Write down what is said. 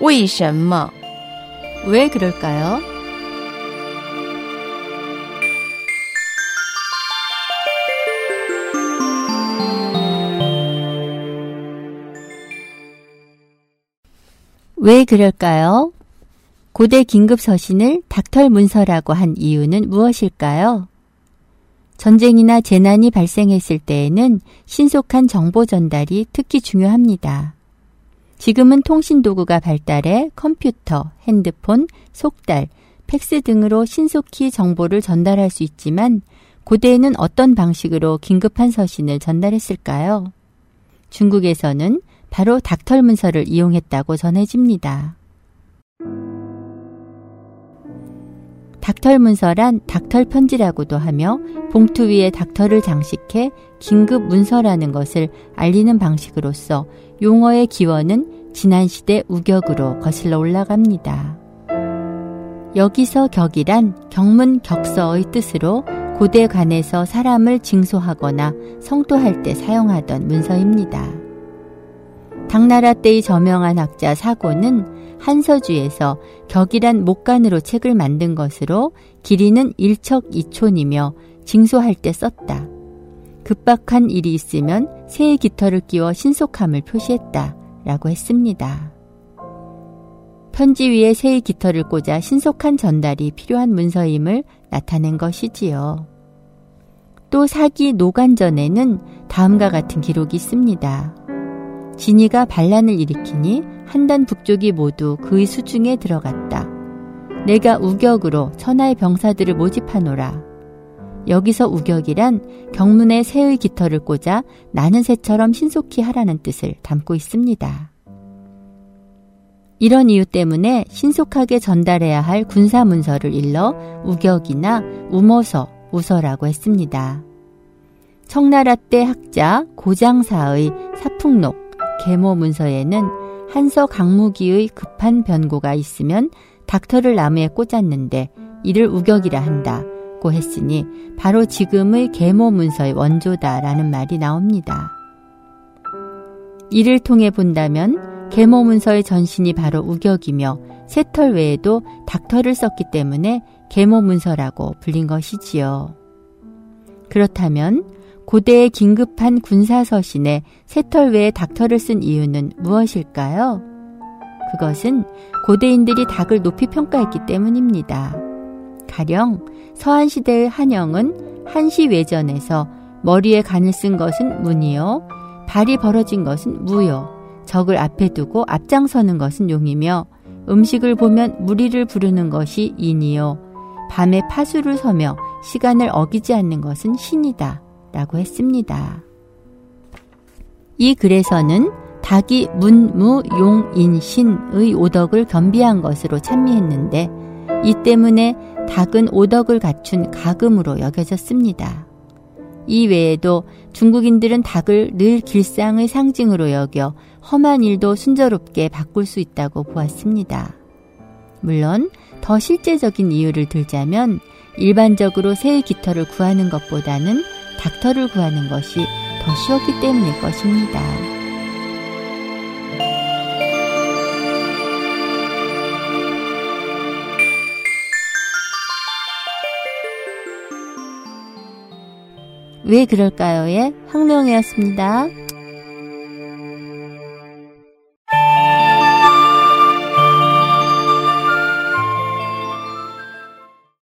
为什么?왜 그럴까요? 왜 그럴까요? 고대 긴급 서신을 닥털 문서라고 한 이유는 무엇일까요? 전쟁이나 재난이 발생했을 때에는 신속한 정보 전달이 특히 중요합니다. 지금은 통신 도구가 발달해 컴퓨터, 핸드폰, 속달, 팩스 등으로 신속히 정보를 전달할 수 있지만 고대에는 어떤 방식으로 긴급한 서신을 전달했을까요? 중국에서는 바로 닥털 문서를 이용했다고 전해집니다. 닥털 문서란 닥털 편지라고도 하며 봉투 위에 닥털을 장식해 긴급 문서라는 것을 알리는 방식으로서 용어의 기원은 지난 시대 우격으로 거슬러 올라갑니다. 여기서 격이란 경문 격서의 뜻으로 고대 관에서 사람을 징소하거나 성토할 때 사용하던 문서입니다. 당나라 때의 저명한 학자 사고는 한서주에서 격이란 목간으로 책을 만든 것으로 길이는 일척이촌이며 징소할 때 썼다. 급박한 일이 있으면 새의 깃털을 끼워 신속함을 표시했다. 라고 했습니다. 편지 위에 새의 깃털을 꽂아 신속한 전달이 필요한 문서임을 나타낸 것이지요. 또 사기 노간 전에는 다음과 같은 기록이 있습니다. 진이가 반란을 일으키니 한단 북쪽이 모두 그의 수중에 들어갔다. 내가 우격으로 천하의 병사들을 모집하노라. 여기서 우격이란 경문에 새의 깃털을 꽂아 나는 새처럼 신속히 하라는 뜻을 담고 있습니다. 이런 이유 때문에 신속하게 전달해야 할 군사 문서를 일러 우격이나 우모서, 우서라고 했습니다. 청나라 때 학자 고장사의 사풍록, 계모 문서에는 한서 강무기의 급한 변고가 있으면 닥터를 나무에 꽂았는데 이를 우격이라 한다 고 했으니 바로 지금의 계모 문서의 원조다라는 말이 나옵니다. 이를 통해 본다면 계모 문서의 전신이 바로 우격이며 새털 외에도 닥터를 썼기 때문에 계모 문서라고 불린 것이지요. 그렇다면 고대의 긴급한 군사서신에 새털 외에 닥터를 쓴 이유는 무엇일까요? 그것은 고대인들이 닭을 높이 평가했기 때문입니다. 가령 서한시대의 한영은 한시 외전에서 머리에 간을 쓴 것은 문이요, 발이 벌어진 것은 무요, 적을 앞에 두고 앞장서는 것은 용이며 음식을 보면 무리를 부르는 것이 인이요, 밤에 파수를 서며 시간을 어기지 않는 것은 신이다. 라고 했습니다. 이 글에서는 닭이 문 무 용 인 신의 오덕을 겸비한 것으로 찬미했는데 이 때문에 닭은 오덕을 갖춘 가금으로 여겨졌습니다. 이 외에도 중국인들은 닭을 늘 길상의 상징으로 여겨 험한 일도 순조롭게 바꿀 수 있다고 보았습니다. 물론 더 실제적인 이유를 들자면 일반적으로 새의 깃털을 구하는 것보다는 닥터를 구하는 것이 더 쉬웠기 때문일 것입니다. 왜 그럴까요의 황명이었습니다.